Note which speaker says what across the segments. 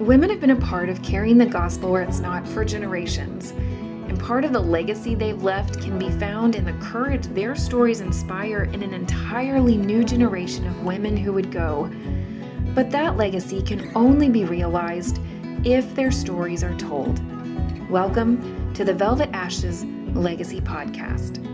Speaker 1: Women have been a part of carrying the gospel where it's not for generations. And part of the legacy they've left can be found in the courage their stories inspire in an entirely new generation of women who would go. But that legacy can only be realized if their stories are told. Welcome to the Velvet Ashes Legacy Podcast.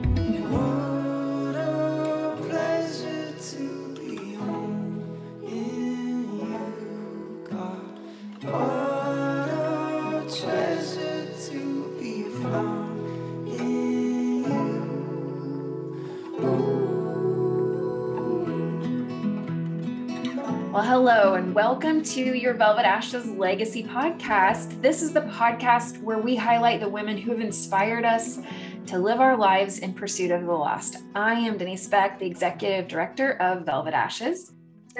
Speaker 1: Welcome to your Velvet Ashes Legacy podcast. This is the podcast where we highlight the women who have inspired us to live our lives in pursuit of the lost. I am Denise Beck, the Executive Director of Velvet Ashes.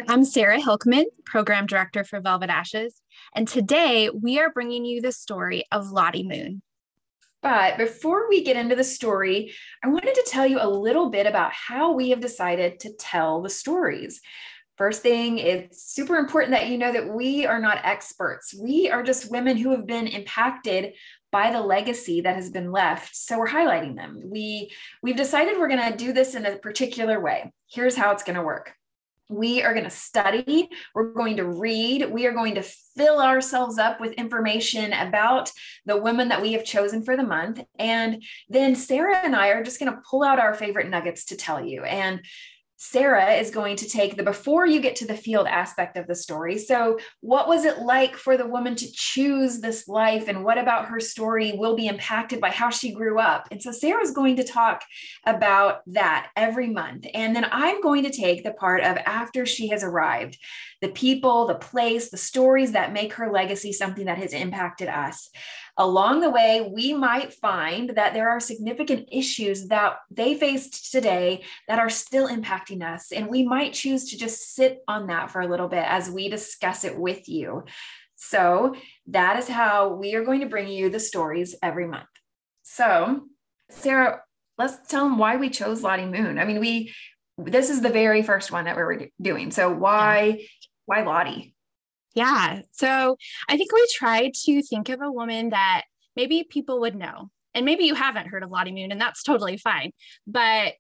Speaker 2: I'm Sarah Hilkman, Program Director for Velvet Ashes. And today we are bringing you the story of Lottie Moon.
Speaker 1: But before we get into the story, I wanted to tell you a little bit about how we have decided to tell the stories. First thing, it's super important that you know that we are not experts. We are just women who have been impacted by the legacy that has been left. So we're highlighting them. We we've decided we're going to do this in a particular way. Here's how it's going to work. We are going to study, we're going to read, we are going to fill ourselves up with information about the women that we have chosen for the month. And then Sarah and I are just going to pull out our favorite nuggets to tell you. And Sarah is going to take the before you get to the field aspect of the story. So, what was it like for the woman to choose this life, and what about her story will be impacted by how she grew up? And so, Sarah's going to talk about that every month. And then I'm going to take the part of after she has arrived the people, the place, the stories that make her legacy something that has impacted us. Along the way, we might find that there are significant issues that they faced today that are still impacting us. And we might choose to just sit on that for a little bit as we discuss it with you. So that is how we are going to bring you the stories every month. So, Sarah, let's tell them why we chose Lottie Moon. I mean, we this is the very first one that we are doing. So why why Lottie?
Speaker 2: Yeah. So I think we tried to think of a woman that maybe people would know. And maybe you haven't heard of Lottie Moon, and that's totally fine. But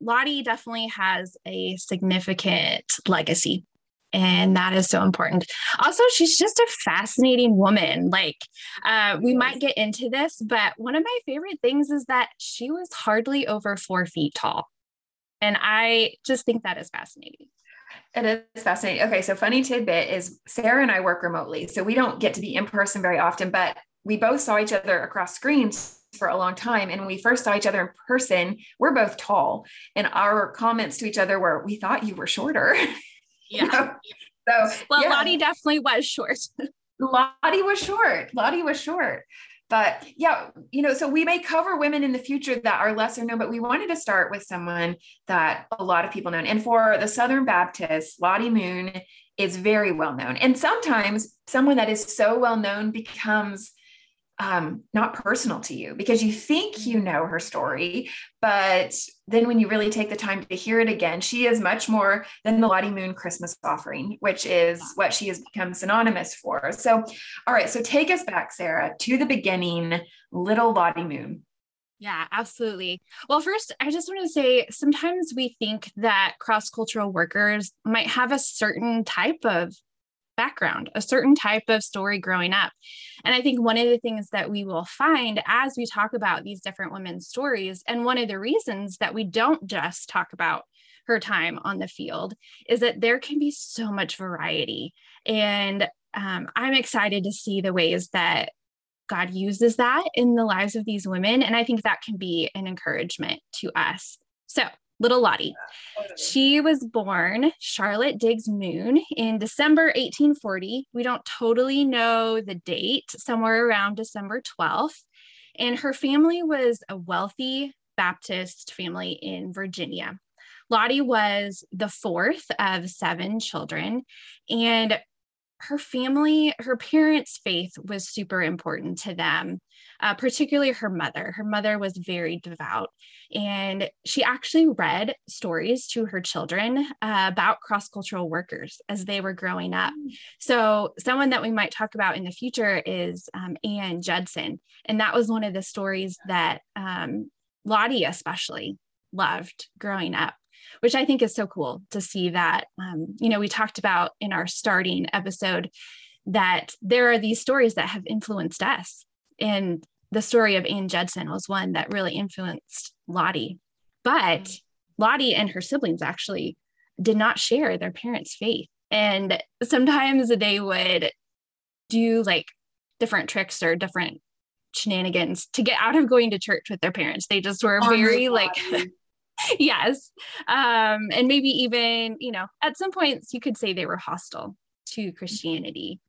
Speaker 2: Lottie definitely has a significant legacy. And that is so important. Also, she's just a fascinating woman. Like, uh, we might get into this, but one of my favorite things is that she was hardly over four feet tall. And I just think that is fascinating.
Speaker 1: It is fascinating. Okay, so funny tidbit is Sarah and I work remotely, so we don't get to be in person very often, but we both saw each other across screens for a long time. And when we first saw each other in person, we're both tall, and our comments to each other were, "We thought you were shorter."
Speaker 2: Yeah. you know? So well, yeah. Lottie definitely was short.
Speaker 1: Lottie was short. Lottie was short. But yeah, you know, so we may cover women in the future that are lesser known, but we wanted to start with someone that a lot of people know. And for the Southern Baptists, Lottie Moon is very well known. And sometimes someone that is so well known becomes um, not personal to you because you think you know her story, but then when you really take the time to hear it again, she is much more than the Lottie Moon Christmas offering, which is what she has become synonymous for. So, all right, so take us back, Sarah, to the beginning, little Lottie Moon.
Speaker 2: Yeah, absolutely. Well, first, I just want to say sometimes we think that cross cultural workers might have a certain type of background, a certain type of story growing up. And I think one of the things that we will find as we talk about these different women's stories, and one of the reasons that we don't just talk about her time on the field, is that there can be so much variety. And um, I'm excited to see the ways that God uses that in the lives of these women. And I think that can be an encouragement to us. So, little Lottie. She was born Charlotte Diggs Moon in December 1840. We don't totally know the date, somewhere around December 12th. And her family was a wealthy Baptist family in Virginia. Lottie was the fourth of seven children. And her family, her parents' faith was super important to them, uh, particularly her mother. Her mother was very devout, and she actually read stories to her children uh, about cross cultural workers as they were growing up. Mm. So, someone that we might talk about in the future is um, Ann Judson. And that was one of the stories that um, Lottie, especially, loved growing up which I think is so cool to see that. Um, you know, we talked about in our starting episode that there are these stories that have influenced us. And the story of Ann Judson was one that really influenced Lottie. But mm-hmm. Lottie and her siblings actually did not share their parents' faith. And sometimes they would do like different tricks or different shenanigans to get out of going to church with their parents. They just were very like yes. Um, and maybe even, you know, at some points you could say they were hostile to Christianity.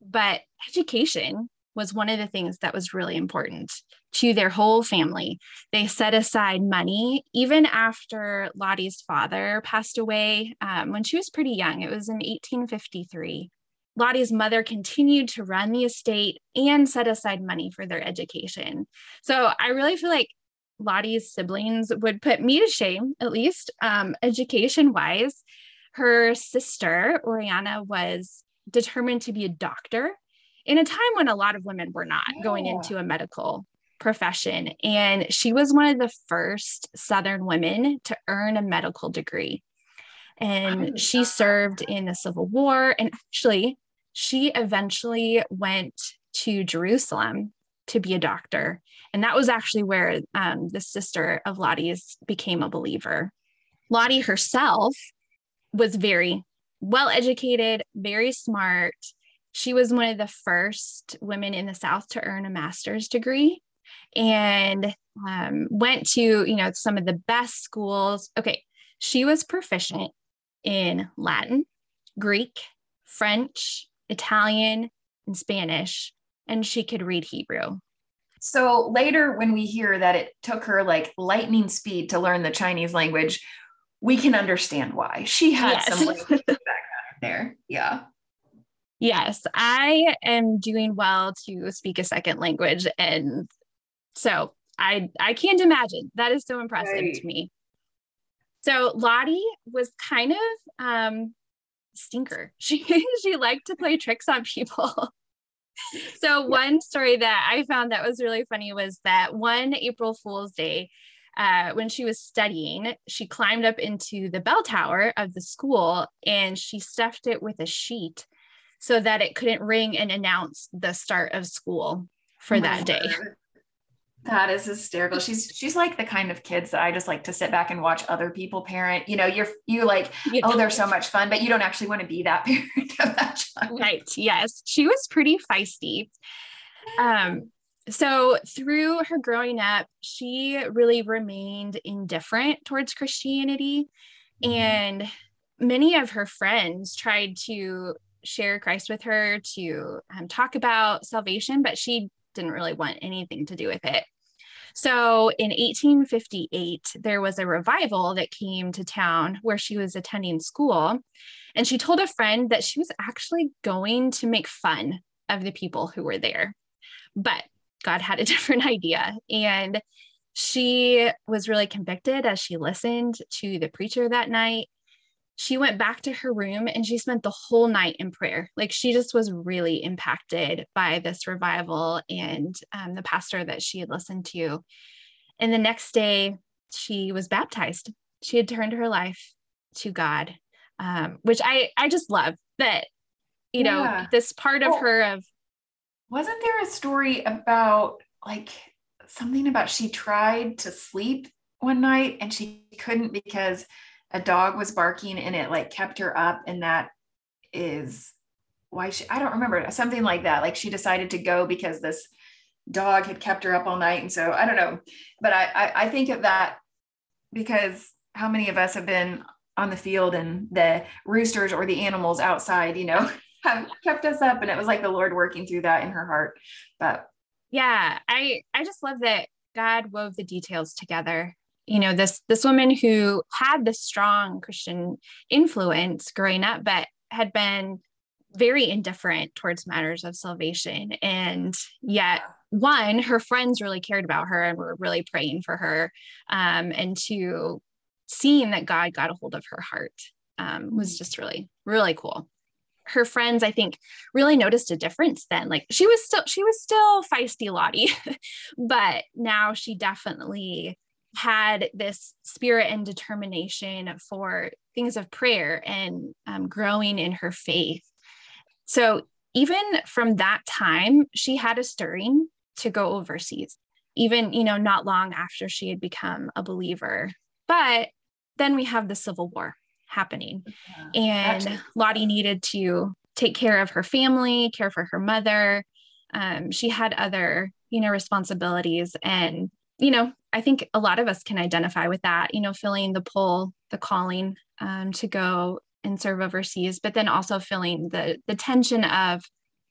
Speaker 2: But education was one of the things that was really important to their whole family. They set aside money even after Lottie's father passed away um, when she was pretty young. It was in 1853. Lottie's mother continued to run the estate and set aside money for their education. So I really feel like Lottie's siblings would put me to shame, at least um, education wise. Her sister, Oriana, was determined to be a doctor in a time when a lot of women were not yeah. going into a medical profession. And she was one of the first Southern women to earn a medical degree. And she served in the Civil War. And actually, she eventually went to Jerusalem to be a doctor. And that was actually where um, the sister of Lottie's became a believer. Lottie herself was very well educated, very smart. She was one of the first women in the South to earn a master's degree and um, went to, you know, some of the best schools. Okay, she was proficient in Latin, Greek, French, Italian, and Spanish, and she could read Hebrew.
Speaker 1: So later, when we hear that it took her like lightning speed to learn the Chinese language, we can understand why. She had yes. some language background there. Yeah.
Speaker 2: Yes, I am doing well to speak a second language. And so I I can't imagine. That is so impressive right. to me. So Lottie was kind of um stinker. She she liked to play tricks on people so one story that I found that was really funny was that one April Fool's Day, uh, when she was studying, she climbed up into the bell tower of the school and she stuffed it with a sheet so that it couldn't ring and announce the start of school for oh that day.
Speaker 1: That is hysterical. She's she's like the kind of kids that I just like to sit back and watch other people parent. You know, you're you like, oh, they're so much fun, but you don't actually want to be that parent of that
Speaker 2: child. Right. Yes. She was pretty feisty. Um, so through her growing up, she really remained indifferent towards Christianity. And many of her friends tried to share Christ with her to um, talk about salvation, but she didn't really want anything to do with it. So in 1858, there was a revival that came to town where she was attending school. And she told a friend that she was actually going to make fun of the people who were there. But God had a different idea. And she was really convicted as she listened to the preacher that night she went back to her room and she spent the whole night in prayer. Like she just was really impacted by this revival and um, the pastor that she had listened to. And the next day, she was baptized. She had turned her life to God, um, which I I just love that. You yeah. know, this part of well, her of.
Speaker 1: Wasn't there a story about like something about she tried to sleep one night and she couldn't because a dog was barking and it like kept her up and that is why she i don't remember something like that. Like she decided to go because this dog had kept her up all night. And so i don't know but i i, I think of that because how many of us have been on the field and the roosters or the animals outside you know have kept us up and it was like the lord working through that in her heart. But
Speaker 2: yeah i i just love that god wove the details together you know this this woman who had this strong christian influence growing up but had been very indifferent towards matters of salvation. And yet, one, her friends really cared about her and were really praying for her. Um, and two, seeing that God got a hold of her heart um, was just really, really cool. Her friends, I think, really noticed a difference then. Like she was still, she was still feisty Lottie, but now she definitely had this spirit and determination for things of prayer and um, growing in her faith. So even from that time, she had a stirring to go overseas, even, you know, not long after she had become a believer. But then we have the Civil War happening, yeah, and Lottie needed to take care of her family, care for her mother. Um, she had other, you know, responsibilities. And, you know, I think a lot of us can identify with that, you know, feeling the pull, the calling um, to go and serve overseas, but then also feeling the the tension of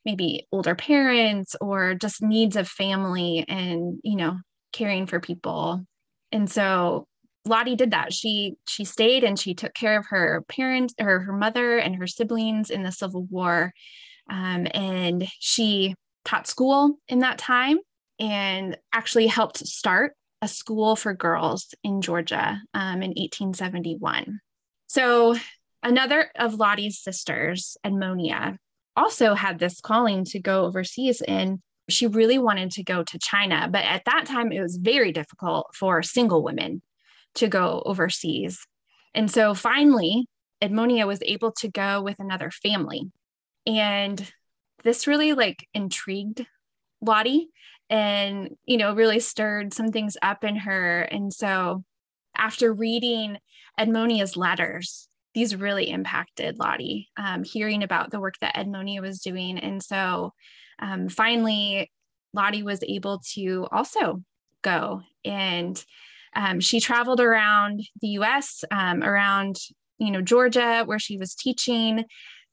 Speaker 2: maybe older parents or just needs of family and you know caring for people. And so Lottie did that. She she stayed and she took care of her parents or her mother and her siblings in the Civil War. Um, and she taught school in that time and actually helped start a school for girls in Georgia um, in 1871. So Another of Lottie's sisters, Edmonia, also had this calling to go overseas and she really wanted to go to China. But at that time, it was very difficult for single women to go overseas. And so finally, Edmonia was able to go with another family. And this really like intrigued Lottie and, you know, really stirred some things up in her. And so after reading Edmonia's letters, these really impacted Lottie, um, hearing about the work that Edmonia was doing. And so um, finally, Lottie was able to also go. And um, she traveled around the US, um, around, you know, Georgia, where she was teaching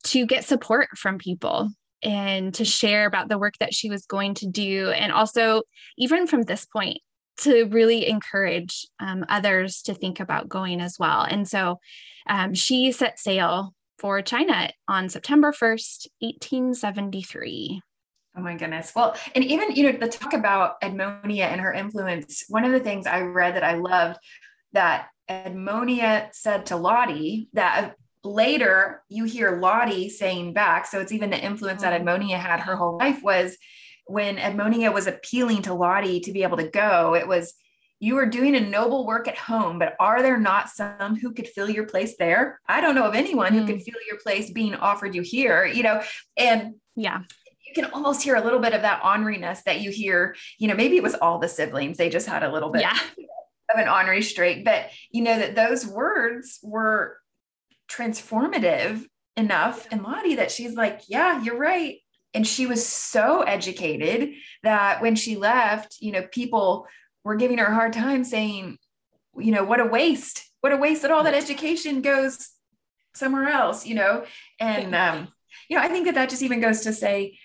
Speaker 2: to get support from people and to share about the work that she was going to do. And also, even from this point, to really encourage um, others to think about going as well. And so um, she set sail for China on September 1st, 1873.
Speaker 1: Oh my goodness. Well, and even, you know, the talk about Edmonia and her influence, one of the things I read that I loved that Edmonia said to Lottie that later you hear Lottie saying back. So it's even the influence that oh. Edmonia had her whole life was when Edmonia was appealing to Lottie to be able to go, it was, you are doing a noble work at home, but are there not some who could fill your place there? I don't know of anyone mm. who could mm. fill your place being offered you here, you know, and
Speaker 2: yeah.
Speaker 1: You can almost hear a little bit of that orneriness that you hear, you know, maybe it was all the siblings. They just had a little bit
Speaker 2: yeah.
Speaker 1: of an ornery streak, but you know, that those words were transformative enough in Lottie that she's like, yeah, you're right and she was so educated that when she left, you know, people were giving her a hard time saying, you know, what a waste, what a waste that all that education goes somewhere else, you know? And, um, you know, I think that that just even goes to say,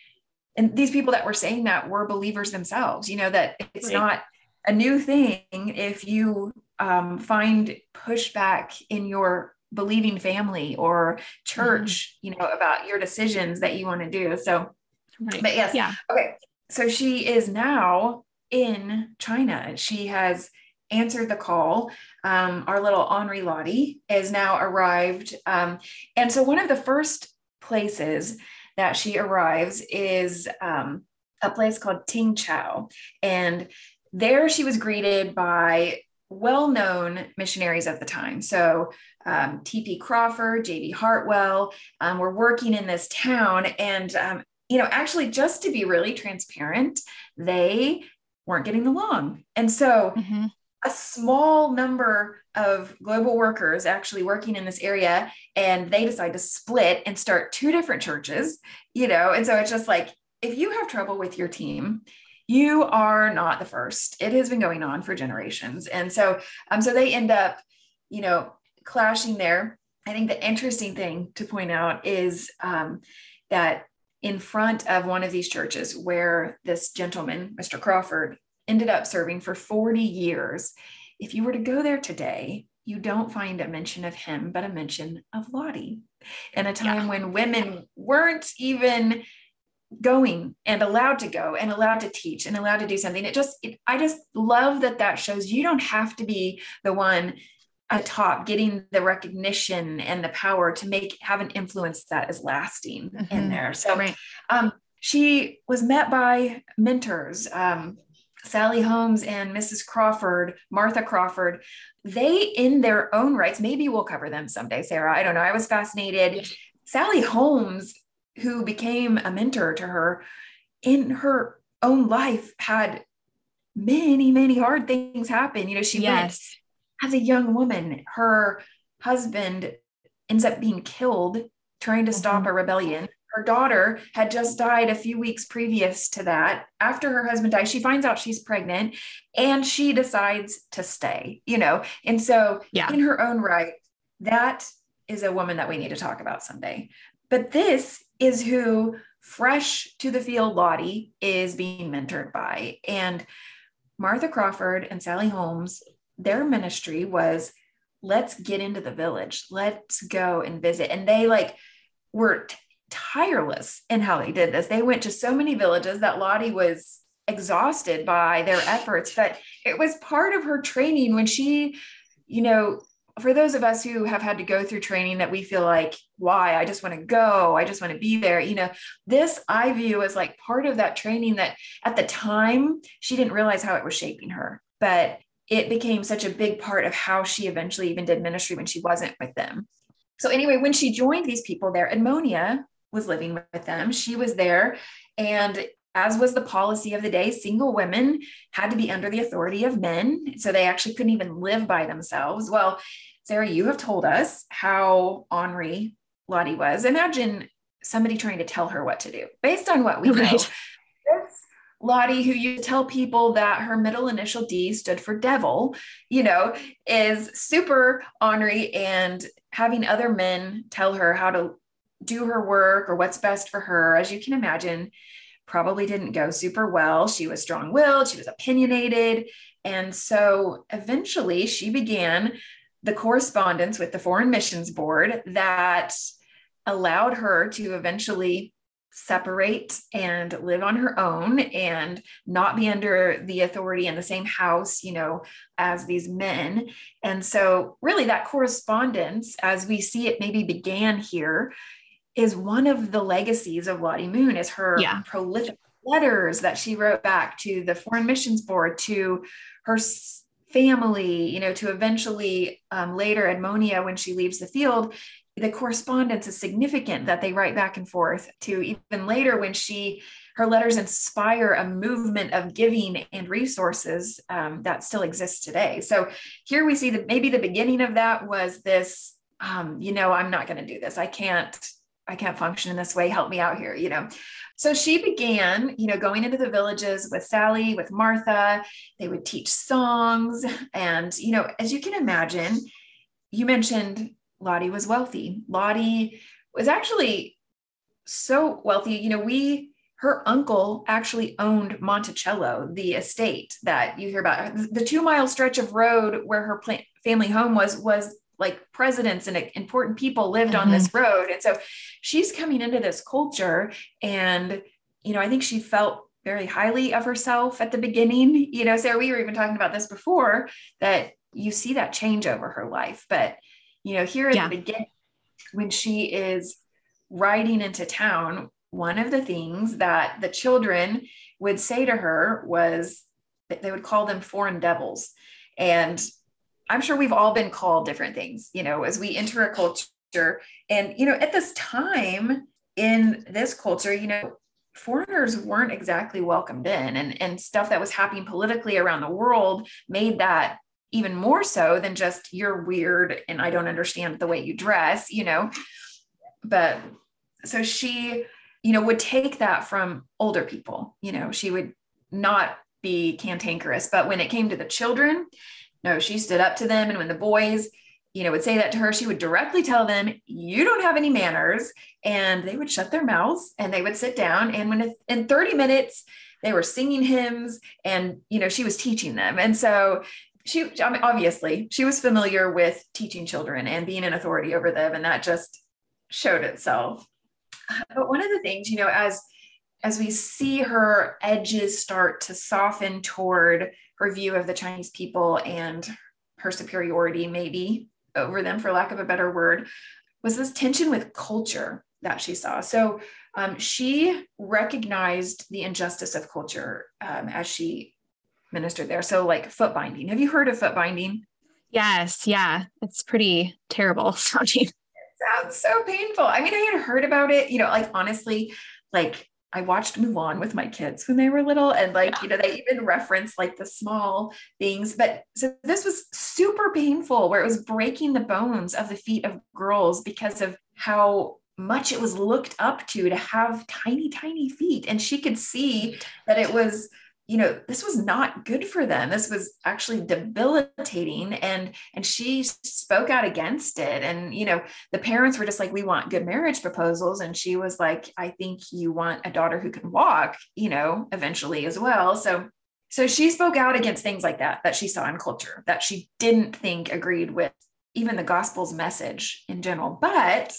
Speaker 1: and these people that were saying that were believers themselves, you know, that it's right. not a new thing if you um, find pushback in your believing family or church, mm-hmm. you know, about your decisions that you want to do. So, right. but yes.
Speaker 2: Yeah.
Speaker 1: Okay. So she is now in China. She has answered the call. Um, our little ornery Lottie is now arrived. Um, and so one of the first places that she arrives is um, a place called Ting Chau. And there she was greeted by well known missionaries of the time. So um, T.P. Crawford, J.B. Hartwell um, were working in this town. And, um, you know, actually, just to be really transparent, they weren't getting along. And so, mm-hmm. a small number of global workers actually working in this area, and they decide to split and start two different churches, you know. And so, it's just like, if you have trouble with your team, you are not the first. It has been going on for generations. And so, um, so they end up, you know, clashing there. I think the interesting thing to point out is um, that in front of one of these churches where this gentleman, Mr. Crawford, ended up serving for 40 years, if you were to go there today, you don't find a mention of him, but a mention of Lottie in a time yeah. when women weren't even going and allowed to go and allowed to teach and allowed to do something. It just, it, I just love that that shows you don't have to be the one at top getting the recognition and the power to make have an influence that is lasting mm-hmm. in there. So right. um, she was met by mentors. Um, Sally Holmes and Mrs. Crawford, Martha Crawford, they, in their own rights, maybe we'll cover them someday, Sarah. I don't know. I was fascinated. Yes. Sally Holmes, who became a mentor to her in her own life, had many, many hard things happen. You know, she yes. went as a young woman, her husband ends up being killed trying to mm-hmm. stop a rebellion her daughter had just died a few weeks previous to that. After her husband dies, she finds out she's pregnant and she decides to stay, you know. And so, yeah. in her own right, that is a woman that we need to talk about someday. But this is who fresh to the field Lottie is being mentored by. And Martha Crawford and Sally Holmes, their ministry was let's get into the village, let's go and visit. And they like were tireless in how they did this. They went to so many villages that Lottie was exhausted by their efforts, but it was part of her training when she, you know, for those of us who have had to go through training that we feel like, why? I just want to go. I just want to be there. You know, this I view as like part of that training that at the time she didn't realize how it was shaping her, but it became such a big part of how she eventually even did ministry when she wasn't with them. So, anyway, when she joined these people there, Edmonia was living with them. She was there. And as was the policy of the day, single women had to be under the authority of men. So they actually couldn't even live by themselves. Well, Sarah, you have told us how ornery Lottie was. Imagine somebody trying to tell her what to do based on what we right. know. This Lottie, who you tell people that her middle initial D stood for devil, you know, is super ornery and having other men tell her how to do her work or what's best for her, as you can imagine, probably didn't go super well. She was strong willed, she was opinionated. And so eventually she began the correspondence with the Foreign Missions Board that allowed her to eventually separate and live on her own and not be under the authority in the same house, you know, as these men. And so, really, that correspondence, as we see it maybe began here, is one of the legacies of Lottie Moon is her yeah. prolific letters that she wrote back to the Foreign Missions Board, to her family, you know, to eventually um, later Edmonia when she leaves the field. The correspondence is significant that they write back and forth to even later when she her letters inspire a movement of giving and resources um, that still exists today. So here we see that maybe the beginning of that was this, um, you know, I'm not going to do this. I can't I can't function in this way. Help me out here, you know. So she began, you know, going into the villages with Sally, with Martha. They would teach songs. And, you know, as you can imagine, you mentioned Lottie was wealthy. Lottie was actually so wealthy. You know, we, her uncle actually owned Monticello, the estate that you hear about. The two mile stretch of road where her family home was, was like presidents and important people lived mm-hmm. on this mm-hmm. road. And so she's coming into this culture and, you know, I think she felt very highly of herself at the beginning. You know, Sarah, we were even talking about this before that you see that change over her life. But, you know, here at yeah. the beginning, when she is riding into town, one of the things that the children would say to her was that they would call them foreign devils. And I'm sure we've all been called different things, you know, as we enter a culture. And, you know, at this time in this culture, you know, foreigners weren't exactly welcomed in and, and stuff that was happening politically around the world made that even more so than just you're weird and I don't understand the way you dress, you know. But so she, you know, would take that from older people, you know, she would not be cantankerous. But when it came to the children, no, she stood up to them. And when the boys, you know, would say that to her, she would directly tell them, You don't have any manners. And they would shut their mouths and they would sit down. And when in 30 minutes, they were singing hymns and, you know, she was teaching them. And so she I mean, obviously she was familiar with teaching children and being an authority over them and that just showed itself but one of the things you know as as we see her edges start to soften toward her view of the chinese people and her superiority maybe over them for lack of a better word was this tension with culture that she saw so um, she recognized the injustice of culture um, as she ministered there. So, like foot binding. Have you heard of foot binding?
Speaker 2: Yes. Yeah. It's pretty terrible sounding.
Speaker 1: sounds so painful. I mean, I had heard about it, you know, like honestly, like I watched Mulan with my kids when they were little, and like, you know, they even reference like the small things. But so this was super painful where it was breaking the bones of the feet of girls because of how much it was looked up to to have tiny, tiny feet. And she could see that it was you know this was not good for them. This was actually debilitating and and she spoke out against it. And you know the parents were just like we want good marriage proposals. And she was like i think you want a daughter who can walk you know eventually as well. So so she spoke out against things like that that she saw in culture that she didn't think agreed with even the gospel's message in general. But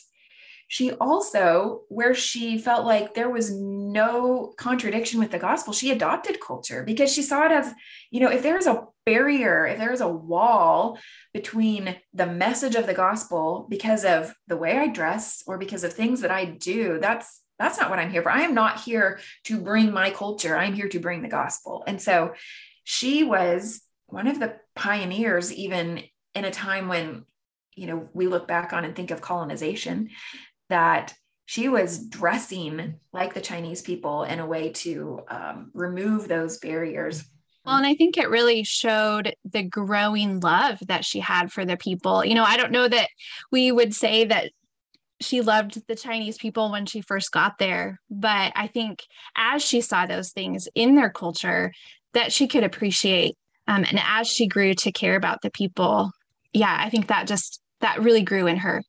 Speaker 1: she also, where she felt like there was no contradiction with the gospel, she adopted culture because she saw it as, you know, if there's a barrier, if there's a wall between the message of the gospel because of the way I dress or because of things that I do, that's that's not what I'm here for. I am not here to bring my culture. I'm here to bring the gospel. And so she was one of the pioneers, even in a time when you know we look back on and think of colonization that she was dressing like the Chinese people in a way to um, remove those barriers.
Speaker 2: Well, and I think it really showed the growing love that she had for the people. You know, I don't know that we would say that she loved the Chinese people when she first got there, but I think as she saw those things in their culture, that she could appreciate. Um, and as she grew to care about the people, yeah, I think that just that really grew in her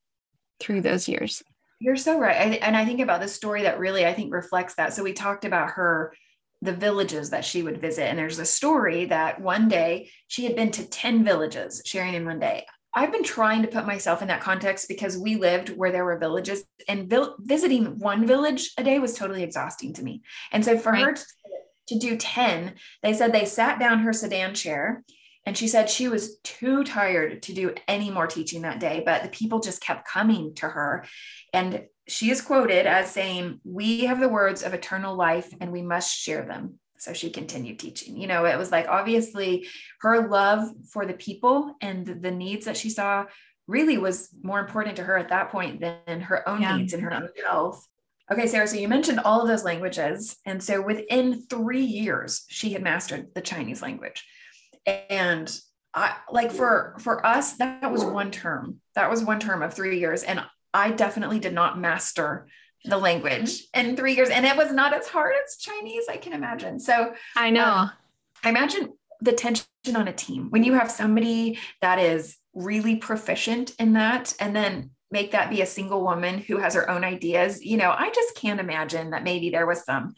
Speaker 2: through those years.
Speaker 1: You're so right. I, and I think about the story that really, I think, reflects that. So we talked about her, the villages that she would visit. And there's a story that one day she had been to 10 villages sharing in one day. I've been trying to put myself in that context because we lived where there were villages and vil- visiting one village a day was totally exhausting to me. And so for right. her to, to do 10, they said they sat down her sedan chair and she said she was too tired to do any more teaching that day, but the people just kept coming to her. And she is quoted as saying, We have the words of eternal life and we must share them. So she continued teaching. You know, it was like obviously her love for the people and the needs that she saw really was more important to her at that point than her own yeah. needs and her own health. Okay, Sarah, so you mentioned all of those languages. And so within three years, she had mastered the Chinese language and I like for for us that was one term. That was one term of 3 years and I definitely did not master the language in 3 years and it was not as hard as Chinese I can imagine. So
Speaker 2: I know. Um,
Speaker 1: I imagine the tension on a team when you have somebody that is really proficient in that and then make that be a single woman who has her own ideas you know i just can't imagine that maybe there was some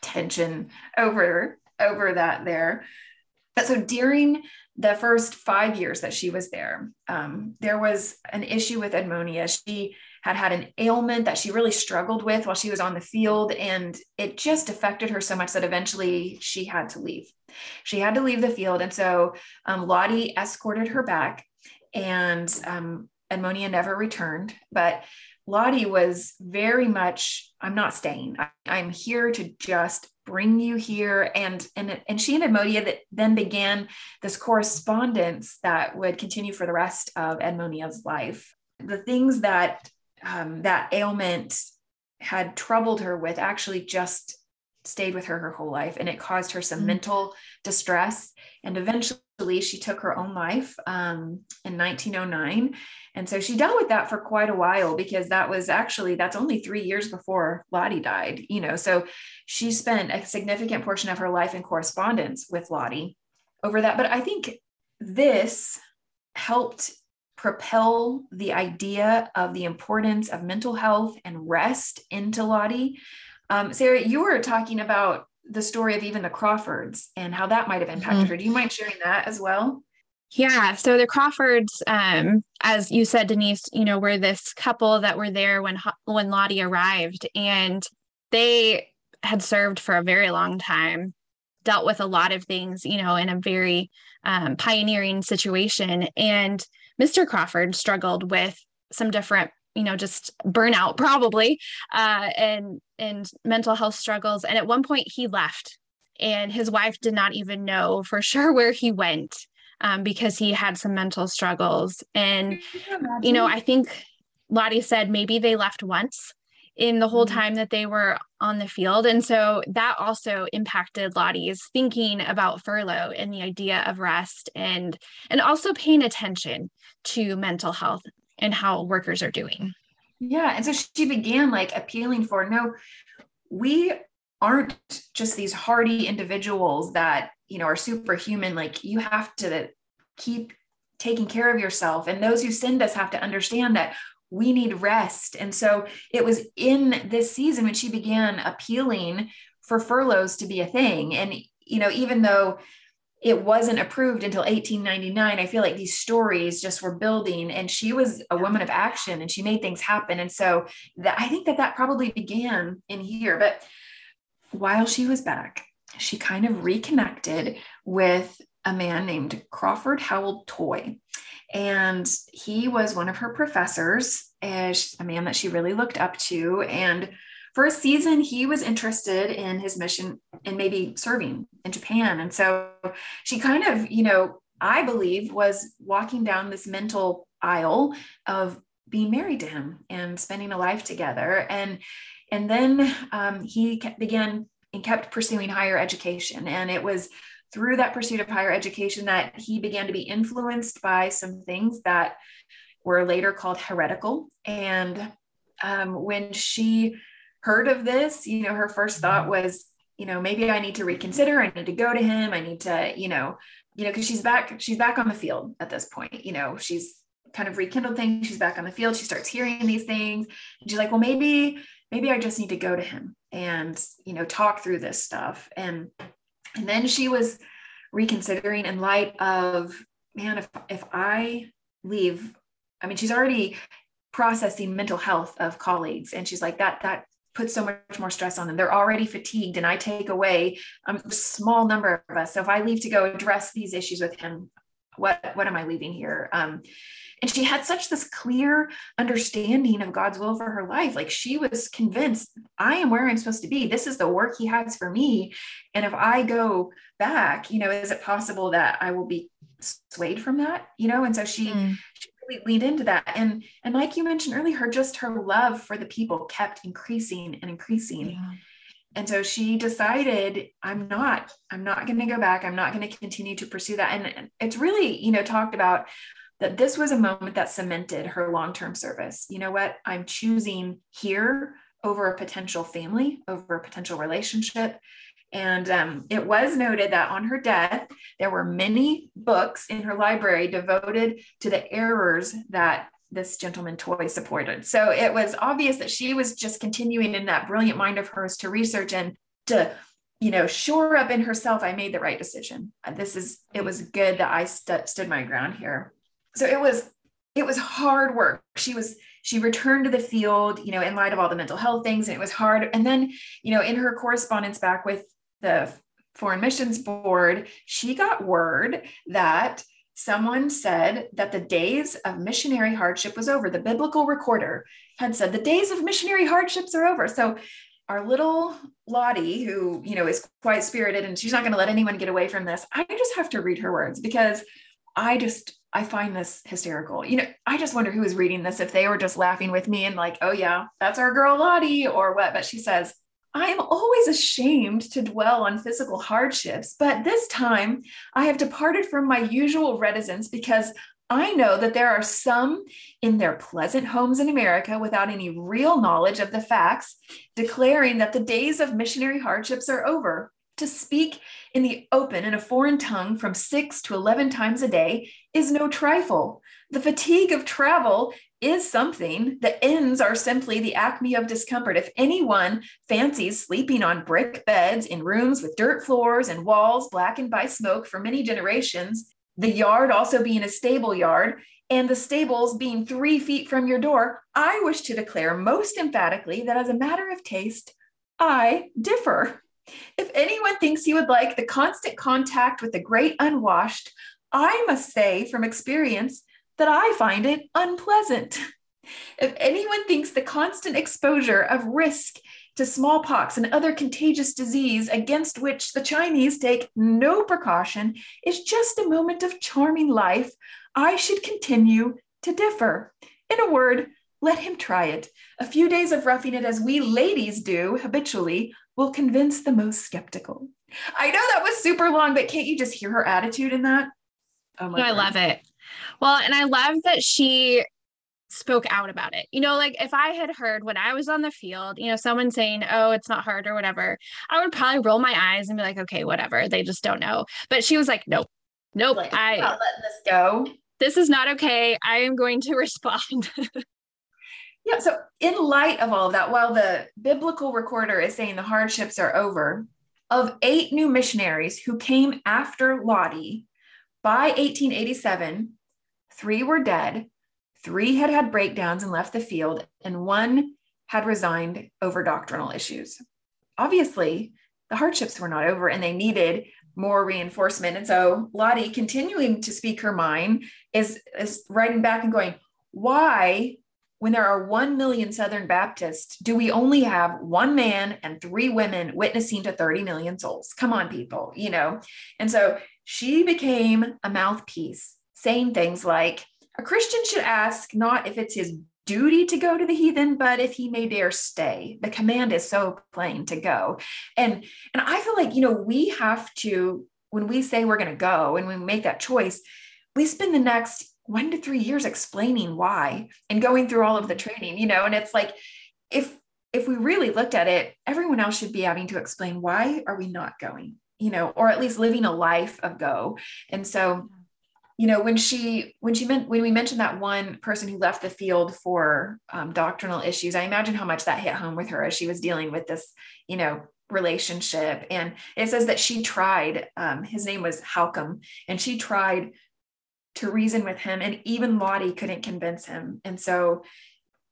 Speaker 1: tension over over that there but so during the first five years that she was there, um, there was an issue with Edmonia. She had had an ailment that she really struggled with while she was on the field, and it just affected her so much that eventually she had to leave. She had to leave the field. And so um, Lottie escorted her back, and um, Edmonia never returned. But Lottie was very much, I'm not staying. I, I'm here to just bring you here and and and she and Edmonia that then began this correspondence that would continue for the rest of Edmonia's life. The things that um, that ailment had troubled her with actually just stayed with her her whole life and it caused her some mm-hmm. mental distress. And eventually she took her own life um, in 1909 and so she dealt with that for quite a while because that was actually that's only three years before lottie died you know? So she spent a significant portion of her life in correspondence with lottie over that. But i think this helped propel the idea of the importance of mental health and rest into lottie um, Sarah, you were talking about the story of even the Crawfords and how that might have impacted mm-hmm. her. Do you mind sharing that as well?
Speaker 2: Yeah. So the Crawfords, um, as you said, Denise, you know, were this couple that were there when when Lottie arrived, and they had served for a very long time, dealt with a lot of things, you know, in a very um, pioneering situation. And Mr. Crawford struggled with some different, you know, just burnout probably, uh, and and mental health struggles. And at one point, he left, and his wife did not even know for sure where he went um, because he had some mental struggles. And, you know, I think Lottie said maybe they left once in the whole mm-hmm. time that they were on the field. And so that also impacted Lottie's thinking about furlough and the idea of rest and and also paying attention to mental health and how workers are doing.
Speaker 1: Yeah. And so she began like appealing for no, we aren't just these hardy individuals that you know are superhuman like you have to keep taking care of yourself and those who send us have to understand that we need rest and so it was in this season when she began appealing for furloughs to be a thing and you know even though it wasn't approved until 1899 i feel like these stories just were building and she was a woman of action and she made things happen and so that i think that that probably began in here but while she was back, she kind of reconnected with a man named Crawford Howell Toy. And he was one of her professors, eh, a man that she really looked up to. And for a season, he was interested in his mission and maybe serving in Japan. And so she kind of, you know, I believe was walking down this mental aisle of being married to him and spending a life together. And and then um, he began and kept pursuing higher education. And it was through that pursuit of higher education that he began to be influenced by some things that were later called heretical. And um, when she heard of this, you know, her first mm-hmm. thought was, you know, maybe I need to reconsider. I need to go to him. I need to, you know, you know, because she's back, she's back on the field at this point. You know, she's kind of rekindled things. She's back on the field. She starts hearing these things. And she's like, well, maybe, maybe I just need to go to him and, you know, talk through this stuff. And and then she was reconsidering in light of, man, if if I leave, I mean, she's already processing mental health of colleagues. And she's like, that that puts so much more stress on them. They're already fatigued, and I take away um, a small number of us. So if I leave to go address these issues with him, what what am I leaving here? Um, and she had such this clear understanding of God's will for her life. Like she was convinced, I am where I'm supposed to be. This is the work He has for me. And if I go back, you know, is it possible that I will be swayed from that? You know, and so she, mm. she really leaned into that. And and like you mentioned earlier, her just her love for the people kept increasing and increasing. Yeah. And so she decided, I'm not, I'm not going to go back. I'm not going to continue to pursue that. And it's really, you know, talked about that this was a moment that cemented her long term service. You know what? I'm choosing here over a potential family, over a potential relationship. And um, it was noted that on her death, there were many books in her library devoted to the errors that this gentleman toy supported. So it was obvious that she was just continuing in that brilliant mind of hers to research and to, you know, shore up in herself, I made the right decision. This is, it was good that I st- stood my ground here so it was it was hard work she was she returned to the field you know in light of all the mental health things and it was hard and then you know in her correspondence back with the foreign missions board she got word that someone said that the days of missionary hardship was over the biblical recorder had said the days of missionary hardships are over so our little lottie who you know is quite spirited and she's not going to let anyone get away from this i just have to read her words because i just I find this hysterical. You know, I just wonder who is reading this if they were just laughing with me and like, oh yeah, that's our girl Lottie or what. But she says, I am always ashamed to dwell on physical hardships, but this time I have departed from my usual reticence because I know that there are some in their pleasant homes in America without any real knowledge of the facts, declaring that the days of missionary hardships are over. To speak in the open in a foreign tongue from six to 11 times a day is no trifle. The fatigue of travel is something. The ends are simply the acme of discomfort. If anyone fancies sleeping on brick beds in rooms with dirt floors and walls blackened by smoke for many generations, the yard also being a stable yard, and the stables being three feet from your door, I wish to declare most emphatically that as a matter of taste, I differ. If anyone thinks he would like the constant contact with the great unwashed, I must say from experience that I find it unpleasant. If anyone thinks the constant exposure of risk to smallpox and other contagious disease against which the Chinese take no precaution is just a moment of charming life, I should continue to differ. In a word, let him try it. A few days of roughing it as we ladies do habitually will convince the most skeptical. I know that was super long, but can't you just hear her attitude in that?
Speaker 2: Oh my no, I love it. Well, and I love that she spoke out about it. You know, like if I had heard when I was on the field, you know, someone saying, oh, it's not hard or whatever, I would probably roll my eyes and be like, okay, whatever. They just don't know. But she was like, nope, nope. Like, I,
Speaker 1: not letting this go.
Speaker 2: This is not okay. I am going to respond.
Speaker 1: yeah. So, in light of all of that, while the biblical recorder is saying the hardships are over, of eight new missionaries who came after Lottie by 1887, three were dead Three had had breakdowns and left the field, and one had resigned over doctrinal issues. Obviously, the hardships were not over and they needed more reinforcement. And so Lottie, continuing to speak her mind, is, is writing back and going, Why, when there are 1 million Southern Baptists, do we only have one man and three women witnessing to 30 million souls? Come on, people, you know? And so she became a mouthpiece saying things like, a Christian should ask not if it's his duty to go to the heathen but if he may dare stay. The command is so plain to go. And and i feel like you know we have to when we say we're going to go and we make that choice we spend the next one to three years explaining why and going through all of the training you know? And it's like if if we really looked at it everyone else should be having to explain why are we not going you know or at least living a life of go. And so you know when she when she meant when we mentioned that one person who left the field for um, doctrinal issues i imagine how much that hit home with her as she was dealing with this you know relationship. And it says that she tried um, his name was halcom and she tried to reason with him and even lottie couldn't convince him. And so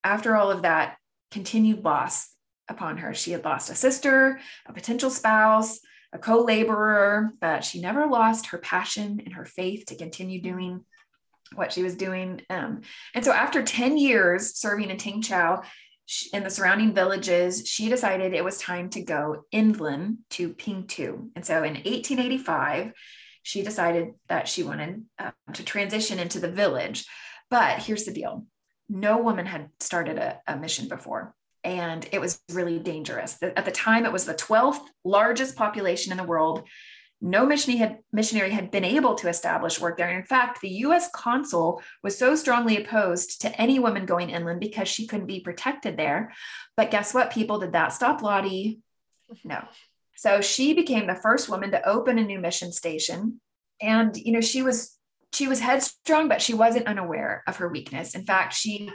Speaker 1: after all of that continued loss upon her she had lost a sister a potential spouse a co laborer, but she never lost her passion and her faith to continue doing what she was doing. Um, and so, after 10 years serving in Tengchow in the surrounding villages, she decided it was time to go inland to Pingtu. And so, in 1885, she decided that she wanted uh, to transition into the village. But here's the deal no woman had started a, a mission before and it was really dangerous. At the time, it was the 12th largest population in the world. No missionary had, missionary had been able to establish work there. And in fact, the US consul was so strongly opposed to any woman going inland because she couldn't be protected there. But guess what, people? Did that stop Lottie? No. So she became the first woman to open a new mission station. And, you know, she was she was headstrong, but she wasn't unaware of her weakness. In fact, she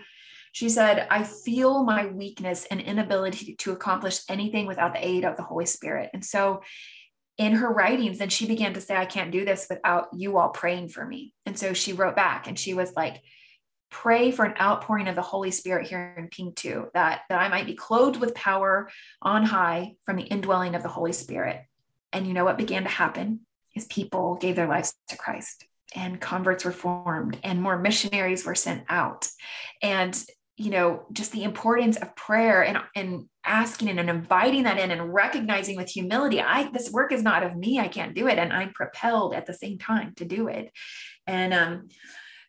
Speaker 1: she said, I feel my weakness and inability to accomplish anything without the aid of the Holy Spirit. And so in her writings, then she began to say, I can't do this without you all praying for me. And so she wrote back and she was like, pray for an outpouring of the Holy Spirit here in Pingtu, that, that I might be clothed with power on high from the indwelling of the Holy Spirit. And you know what began to happen is people gave their lives to Christ and converts were formed and more missionaries were sent out. And you know just the importance of prayer and and asking and and inviting that in and recognizing with humility i this work is not of me. I can't do it. And i'm propelled at the same time to do it. And um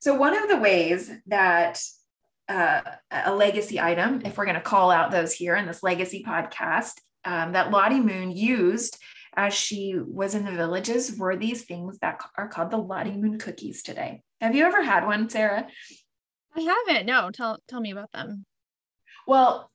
Speaker 1: so one of the ways that uh, a legacy item if we're going to call out those here in this legacy podcast um, that lottie moon used as she was in the villages were these things that are called the lottie moon cookies today. Have you ever had one sarah
Speaker 2: I haven't. No, tell tell me about them.
Speaker 1: Well,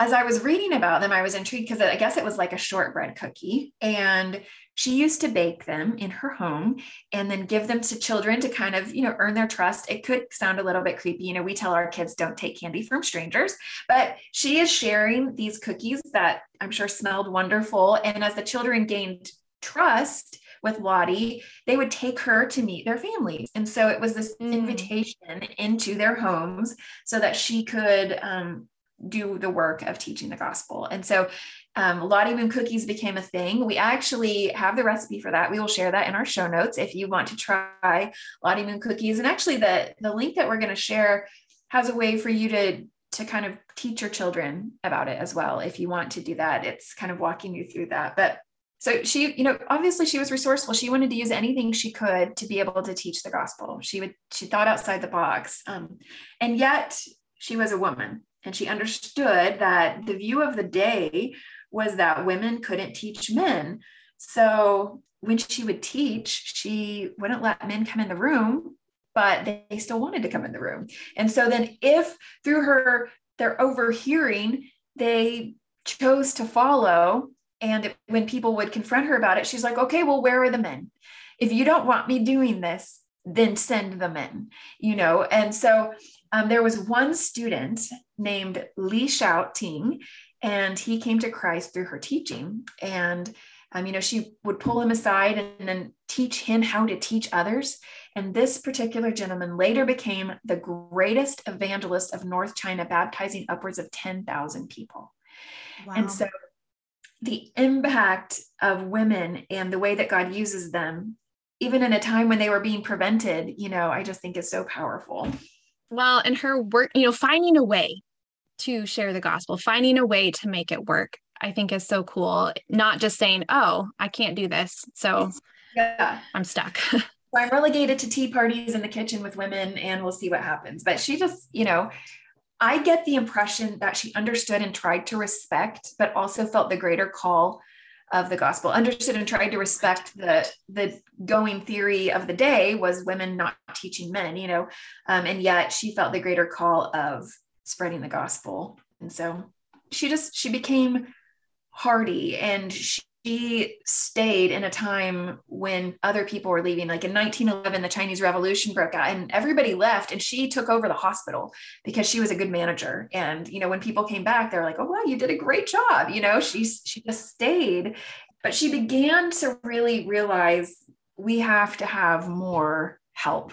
Speaker 1: as I was reading about them, I was intrigued because I guess it was like a shortbread cookie. And she used to bake them in her home and then give them to children to kind of, you know, earn their trust. It could sound a little bit creepy. You know, we tell our kids don't take candy from strangers, but she is sharing these cookies that I'm sure smelled wonderful. And as the children gained trust with Lottie, they would take her to meet their families. And so it was this mm. invitation into their homes so that she could um, do the work of teaching the gospel. And so um, Lottie Moon cookies became a thing. We actually have the recipe for that. We will share that in our show notes if you want to try Lottie Moon cookies. And actually, the the link that we're going to share has a way for you to to kind of teach your children about it as well. If you want to do that, it's kind of walking you through that. But so she, you know, obviously she was resourceful. She wanted to use anything she could to be able to teach the gospel. She would she thought outside the box, um, and yet she was a woman, and she understood that the view of the day was that women couldn't teach men. So when she would teach, she wouldn't let men come in the room, but they still wanted to come in the room. And so then if through her their overhearing, they chose to follow and when people would confront her about it, she's like, "Okay, well, where are the men? If you don't want me doing this, then send them in." You know, and so um, there was one student named Li Shao Ting, and he came to Christ through her teaching. And um, you know, she would pull him aside and then teach him how to teach others. And this particular gentleman later became the greatest evangelist of North China, baptizing upwards of 10,000 people. Wow. And so the impact of women and the way that God uses them, even in a time when they were being prevented, you know, I just think is so powerful.
Speaker 2: Well, and her work, you know, finding a way to share the gospel, finding a way to make it work, I think is so cool. Not just saying, oh, I can't do this. So yeah, I'm stuck.
Speaker 1: so I'm relegated to tea parties in the kitchen with women and we'll see what happens. But she just, you know, I get the impression that she understood and tried to respect, but also felt the greater call of the gospel understood and tried to respect the the going theory of the day was women not teaching men you know um, and yet she felt the greater call of spreading the gospel. And so she just she became hardy and she stayed in a time when other people were leaving like in 1911 the chinese revolution broke out and everybody left and she took over the hospital because she was a good manager and you know when people came back they're like oh wow you did a great job you know she's she just stayed but she began to really realize we have to have more help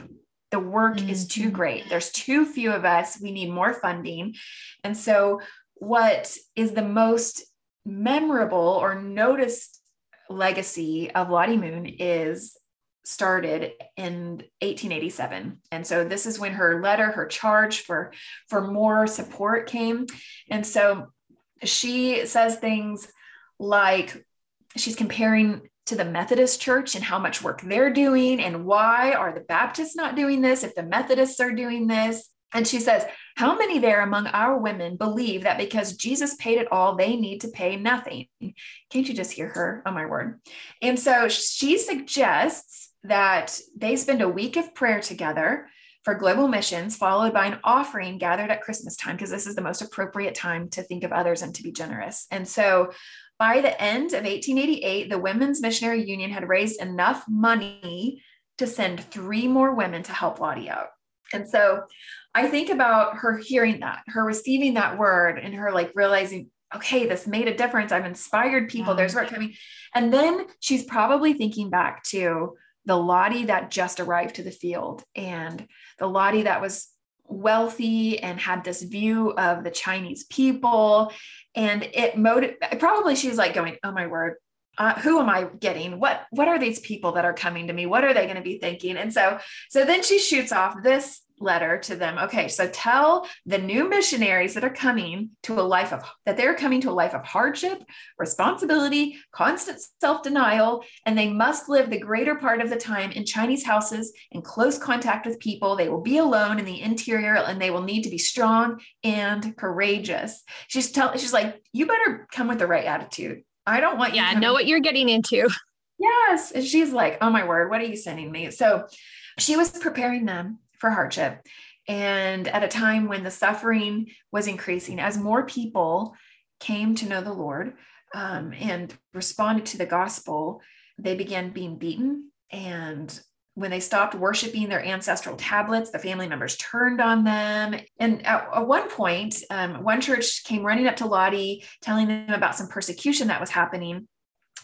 Speaker 1: the work mm-hmm. is too mm-hmm. great. There's too few of us. We need more funding. And so, what is the most memorable or noticed legacy of Lottie Moon is started in 1887 and so this is when her letter her charge for for more support came and so she says things like she's comparing to the Methodist Church and how much work they're doing and why are the Baptists not doing this if the Methodists are doing this. And she says, How many there among our women believe that because Jesus paid it all, they need to pay nothing? Can't you just hear her? Oh, my word. And so she suggests that they spend a week of prayer together for global missions, followed by an offering gathered at Christmas time, because this is the most appropriate time to think of others and to be generous. And so by the end of 1888, the Women's Missionary Union had raised enough money to send three more women to help Lottie out. And so I think about her hearing that, her receiving that word, and her like realizing, okay, this made a difference. I've inspired people. Yeah. There's mm-hmm. work coming. And then she's probably thinking back to the Lottie that just arrived to the field and the Lottie that was wealthy and had this view of the Chinese people. And it motive probably she's like going, oh my word, uh, who am I getting? What what are these people that are coming to me? What are they going to be thinking? And so so then she shoots off this letter to them. Okay, so tell the new missionaries that are coming to a life of that they're coming to a life of hardship, responsibility, constant self-denial, and they must live the greater part of the time in Chinese houses in close contact with people. They will be alone in the interior and they will need to be strong and courageous. She's tell she's like, you better come with the right attitude. I don't want
Speaker 2: you. Yeah, know what you're getting into.
Speaker 1: Yes. And she's like, oh my word, what are you sending me? So she was preparing them for hardship. And at a time when the suffering was increasing, as more people came to know the Lord um, and responded to the gospel, they began being beaten. And when they stopped worshiping their ancestral tablets, the family members turned on them. And at, at one point, um, one church came running up to Lottie, telling them about some persecution that was happening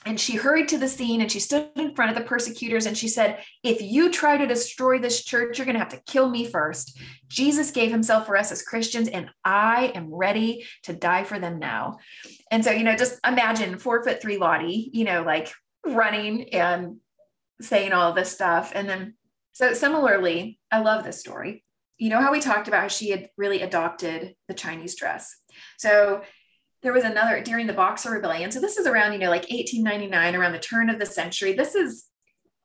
Speaker 1: and she hurried to the scene and she stood in front of the persecutors and she said, If you try to destroy this church, you're going to have to kill me first. Jesus gave himself for us as Christians, and I am ready to die for them now. And so, you know, just imagine four foot three Lottie, you know, like running and saying all this stuff. And then, so similarly, I love this story. You know how we talked about how she had really adopted the Chinese dress. So there was another during the Boxer Rebellion. So this is around, you know, like 1899, around the turn of the century. This is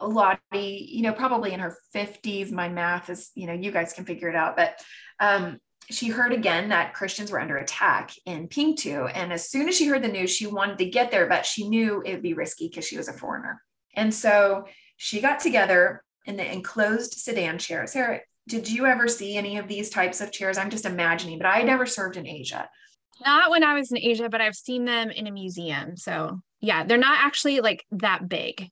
Speaker 1: a Lottie, you know, probably in her 50s. My math is, you know, you guys can figure it out. But um, she heard again that Christians were under attack in Pingtu. And as soon as she heard the news, she wanted to get there, but she knew it would be risky because she was a foreigner. And so she got together in the enclosed sedan chair. Sarah, did you ever see any of these types of chairs? I'm just imagining, but I never served in Asia.
Speaker 2: Not when I was in Asia, but I've seen them in a museum. So yeah, they're not actually like that big.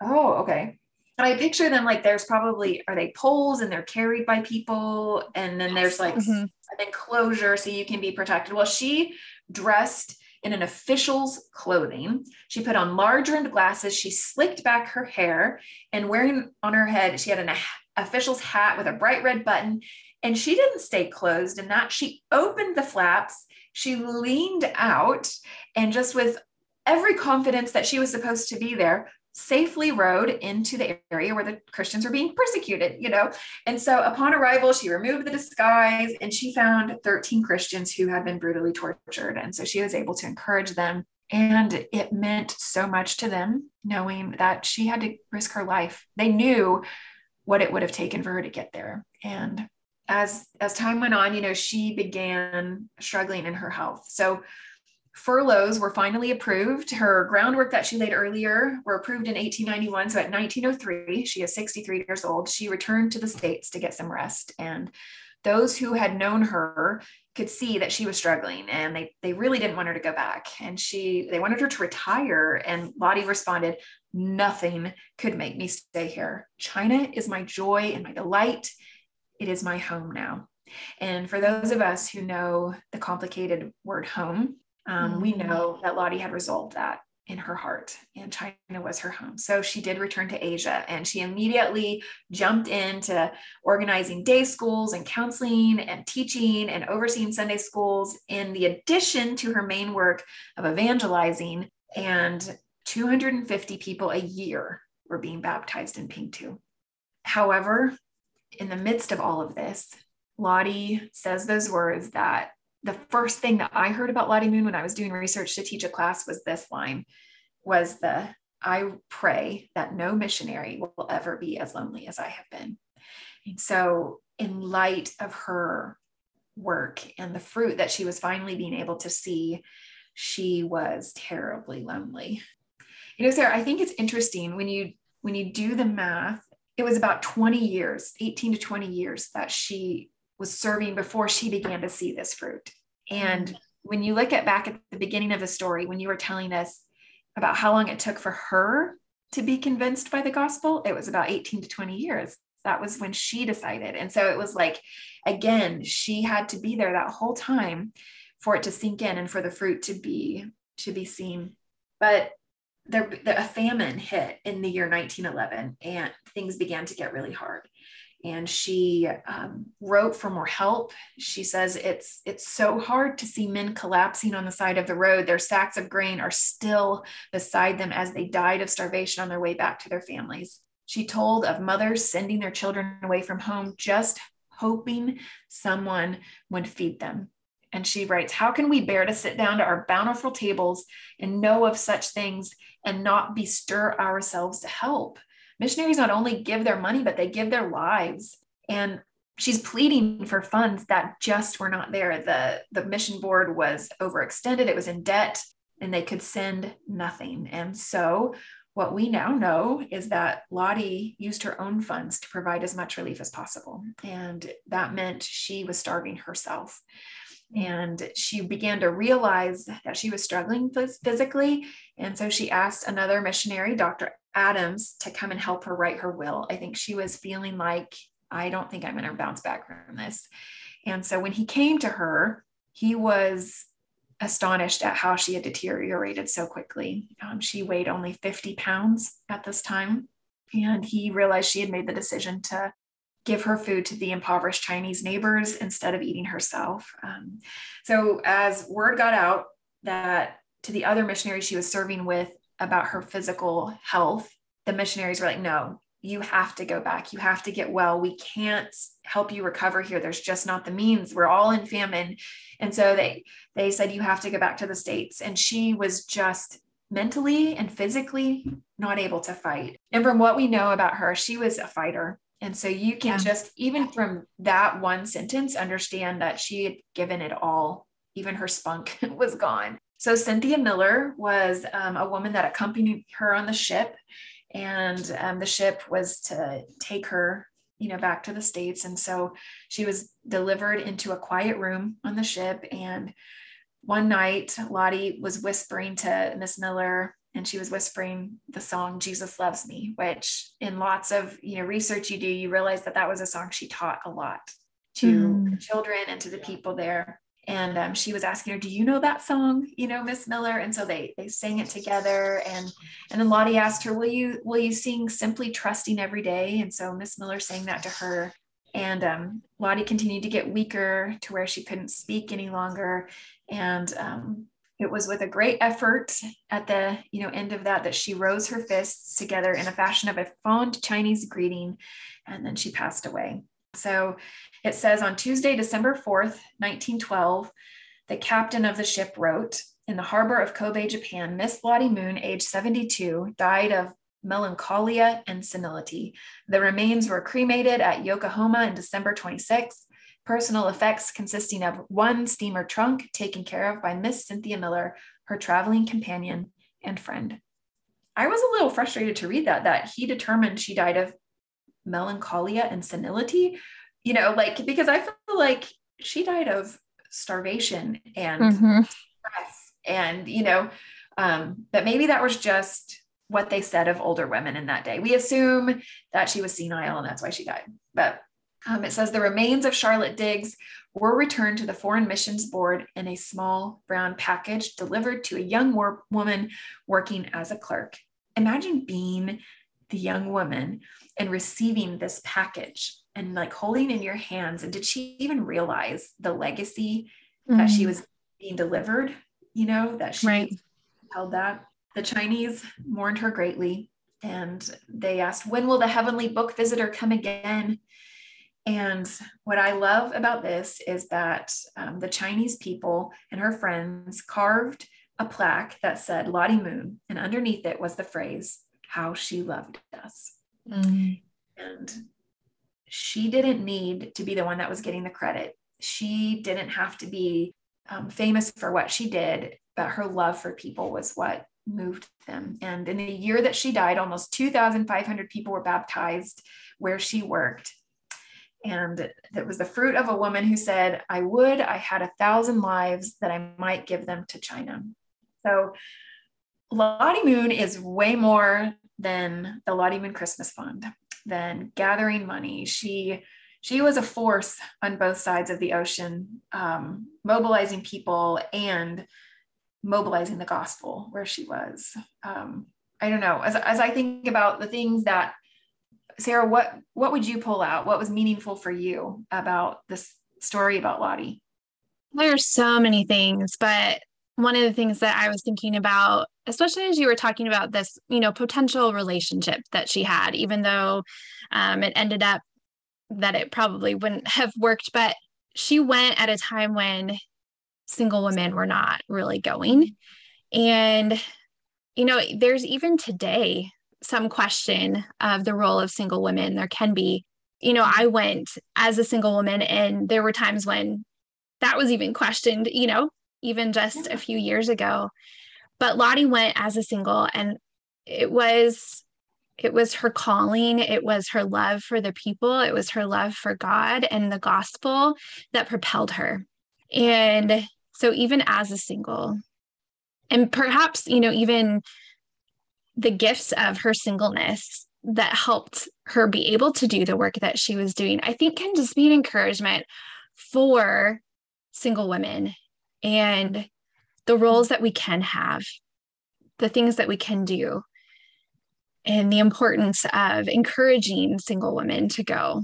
Speaker 1: Oh, okay. And I picture them like there's probably are they poles and they're carried by people, and then there's like mm-hmm. an enclosure so you can be protected. Well, she dressed in an official's clothing. She put on large rimmed glasses. She slicked back her hair and wearing on her head, she had an official's hat with a bright red button. And she didn't stay closed in that. She opened the flaps she leaned out and just with every confidence that she was supposed to be there, safely rode into the area where the Christians were being persecuted, you know. And so upon arrival, she removed the disguise and she found 13 Christians who had been brutally tortured. And so she was able to encourage them. And it meant so much to them knowing that she had to risk her life. They knew what it would have taken for her to get there. And as as time went on, you know, she began struggling in her health. So furloughs were finally approved. Her groundwork that she laid earlier were approved in 1891. So at 1903, she is 63 years old. She returned to the States to get some rest. And those who had known her could see that she was struggling and they, they really didn't want her to go back. And she they wanted her to retire. And Lottie responded, Nothing could make me stay here. China is my joy and my delight it is my home now. And for those of us who know the complicated word home, um, mm-hmm. we know that Lottie had resolved that in her heart, and China was her home. So she did return to Asia and she immediately jumped into organizing day schools and counseling and teaching and overseeing Sunday schools, in the addition to her main work of evangelizing. And 250 people a year were being baptized in Pingtu. However, in the midst of all of this, Lottie says those words that the first thing that I heard about Lottie Moon when I was doing research to teach a class was this line was the I pray that no missionary will ever be as lonely as I have been. And so in light of her work and the fruit that she was finally being able to see, she was terribly lonely. You know, Sarah, I think it's interesting when you when you do the math it was about 20 years, 18 to 20 years that she was serving before she began to see this fruit. And when you look at back at the beginning of the story, when you were telling us about how long it took for her to be convinced by the gospel, it was about 18 to 20 years. That was when she decided. And so it was like, again, she had to be there that whole time for it to sink in and for the fruit to be to be seen. But there, a famine hit in the year 1911 and things began to get really hard and she um, wrote for more help. She says it's it's so hard to see men collapsing on the side of the road. Their sacks of grain are still beside them as they died of starvation on their way back to their families. She told of mothers sending their children away from home just hoping someone would feed them. And she writes, How can we bear to sit down to our bountiful tables and know of such things and not bestir ourselves to help? Missionaries not only give their money, but they give their lives. And she's pleading for funds that just were not there. The, the mission board was overextended, it was in debt, and they could send nothing. And so what we now know is that Lottie used her own funds to provide as much relief as possible. And that meant she was starving herself and she began to realize that she was struggling physically. And so she asked another missionary, Dr. Adams, to come and help her write her will. I think she was feeling like, I don't think I'm going to bounce back from this. And so when he came to her, he was astonished at how she had deteriorated so quickly. Um, she weighed only 50 pounds at this time. And he realized she had made the decision to give her food to the impoverished Chinese neighbors instead of eating herself. Um, so, as word got out that to the other missionaries she was serving with about her physical health, the missionaries were like, no, you have to go back. You have to get well. We can't help you recover here. There's just not the means. We're all in famine. And so they they said you have to go back to the states and she was just mentally and physically not able to fight. And from what we know about her, she was a fighter. And so you can yeah. just, even from that one sentence, understand that she had given it all. Even her spunk was gone. So Cynthia Miller was um, a woman that accompanied her on the ship. And um, the ship was to take her, you know, back to the States. And so she was delivered into a quiet room on the ship. And one night, Lottie was whispering to Miss Miller, and she was whispering the song jesus loves me which in lots of you know research you do you realize that that was a song she taught a lot to mm. children and to the people there and um, she was asking her do you know that song you know miss miller? And so they they sang it together and and then lottie asked her will you will you sing simply trusting every day? And so miss miller sang that to her. And um, lottie continued to get weaker to where she couldn't speak any longer. And um, it was with a great effort at the you know end of that that she rose her fists together in a fashion of a fond chinese greeting and then she passed away. So it says on tuesday december 4th 1912 the captain of the ship wrote in the harbor of kobe japan miss lottie moon age 72 died of melancholia and senility. The remains were cremated at yokohama in december 26th personal effects consisting of one steamer trunk taken care of by Miss Cynthia Miller, her traveling companion and friend. I was a little frustrated to read that, that he determined she died of melancholia and senility, you know, like, because I feel like she died of starvation and mm-hmm. stress and, you know, um, but maybe that was just what they said of older women in that day. We assume that she was senile and that's why she died. But um, it says the remains of Charlotte Digges were returned to the Foreign Missions Board in a small brown package delivered to a young war- woman working as a clerk. Imagine being the young woman and receiving this package and like holding in your hands. And did she even realize the legacy mm-hmm. that she mm. was being delivered? You know, that she right. held that. The Chinese mourned her greatly and they asked, When will the heavenly book visitor come again? And what I love about this is that um, the Chinese people and her friends carved a plaque that said Lottie Moon, and underneath it was the phrase, How she loved us. Mm-hmm. And she didn't need to be the one that was getting the credit. She didn't have to be um, famous for what she did, but her love for people was what moved them. And in the year that she died, almost 2,500 people were baptized where she worked and that was the fruit of a woman who said, I would, I had a thousand lives that I might give them to China. So Lottie Moon is way more than the Lottie Moon Christmas Fund, than gathering money. She she was a force on both sides of the ocean, um, mobilizing people and mobilizing the gospel where she was. Um, I don't know. As, as I think about the things that Sarah, what what would you pull out? What was meaningful for you about this story about Lottie?
Speaker 2: There's so many things, but one of the things that I was thinking about, especially as you were talking about this, you know, potential relationship that she had, even though um, it ended up that it probably wouldn't have worked, but she went at a time when single women were not really going. And, you know, there's even today some question of the role of single women. There can be, you know, I went as a single woman, and there were times when that was even questioned, you know, even just a few years ago. But Lottie went as a single, and it was it was her calling it was her love for the people it was her love for god and the gospel that propelled her and so even as a single and perhaps you know even the gifts of her singleness that helped her be able to do the work that she was doing, I think can just be an encouragement for single women. And the roles that we can have, the things that we can do, and the importance of encouraging single women to go.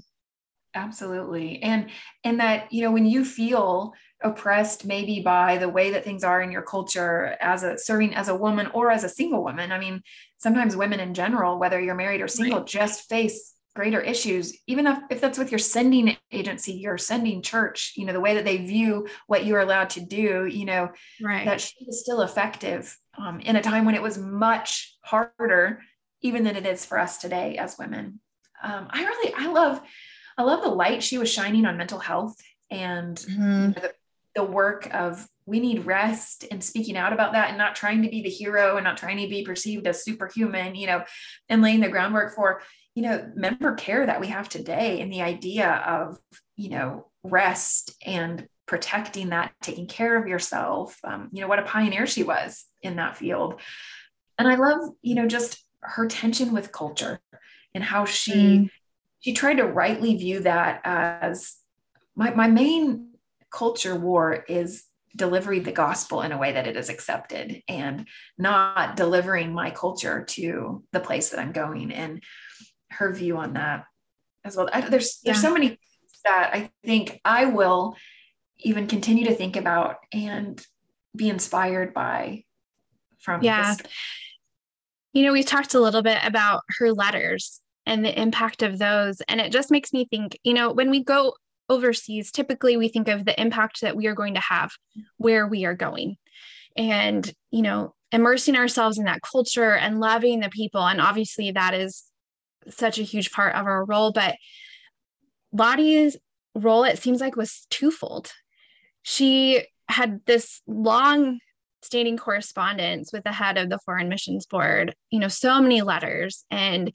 Speaker 1: Absolutely. And and that, you know, when you feel oppressed maybe by the way that things are in your culture as a serving as a woman or as a single woman. I mean, sometimes women in general, whether you're married or single, right. just face greater issues, even if, if that's with your sending agency, your sending church, you know, the way that they view what you're allowed to do, you know, right. that is still effective um, in a time when it was much harder, even than it is for us today as women. Um, I really, I love, I love the light she was shining on mental health and mm-hmm. you know, the, the work of we need rest and speaking out about that and not trying to be the hero and not trying to be perceived as superhuman, you know, and laying the groundwork for, you know, member care that we have today and the idea of, you know, rest and protecting that, taking care of yourself. Um, you know, what a pioneer she was in that field. And I love, you know, just her tension with culture and how she mm. she tried to rightly view that as my, my main culture war is delivering the gospel in a way that it is accepted and not delivering my culture to the place that I'm going and her view on that as well. I, there's there's so many that I think I will even continue to think about and be inspired by from
Speaker 2: yeah. You know, we talked a little bit about her letters and the impact of those. And it just makes me think, you know, when we go overseas, typically we think of the impact that we are going to have where we are going. And, you know, immersing ourselves in that culture and loving the people. And obviously, that is such a huge part of our role. But Lottie's role, it seems like, was twofold. She had this long standing correspondence with the head of the Foreign Missions Board, you know, so many letters and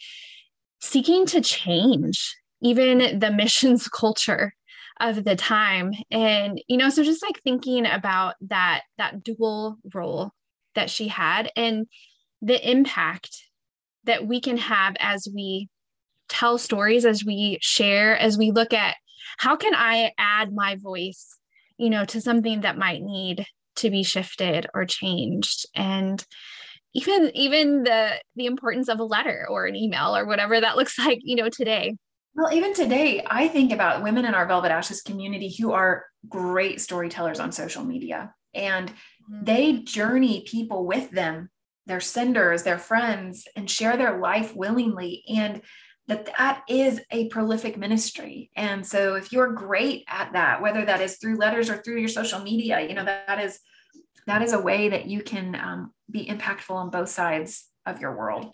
Speaker 2: seeking to change even the missions culture of the time and you know so just like thinking about that that dual role that she had and the impact that we can have as we tell stories as we share as we look at how can i add my voice you know to something that might need to be shifted or changed and even even the the importance of a letter or an email or whatever that looks like you know today
Speaker 1: well, even today, I think about women in our Velvet Ashes community who are great storytellers on social media and mm-hmm. they journey people with them, their senders, their friends, and share their life willingly. And that that is a prolific ministry. And so if you're great at that, whether that is through letters or through your social media, you know, that, that is that is a way that you can um, be impactful on both sides of your world.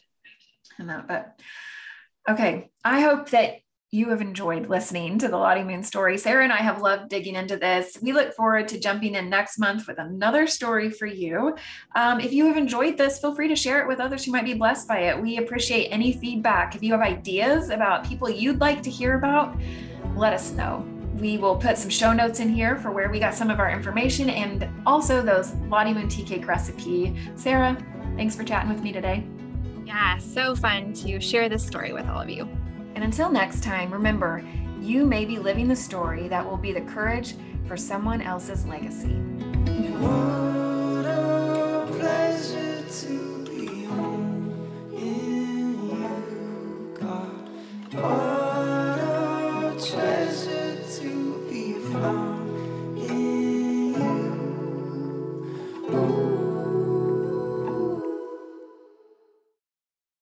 Speaker 1: And that, but okay, I hope that you have enjoyed listening to the Lottie Moon story. Sarah and I have loved digging into this. We look forward to jumping in next month with another story for you. Um, if you have enjoyed this, feel free to share it with others who might be blessed by it. We appreciate any feedback. If you have ideas about people you'd like to hear about, let us know. We will put some show notes in here for where we got some of our information and also those Lottie Moon tea cake recipe. Sarah, thanks for chatting with me today.
Speaker 2: Yeah, so fun to share this story with all of you.
Speaker 1: And until next time, remember, you may be living the story that will be the courage for someone else's legacy. What a pleasure to be home in you, God. What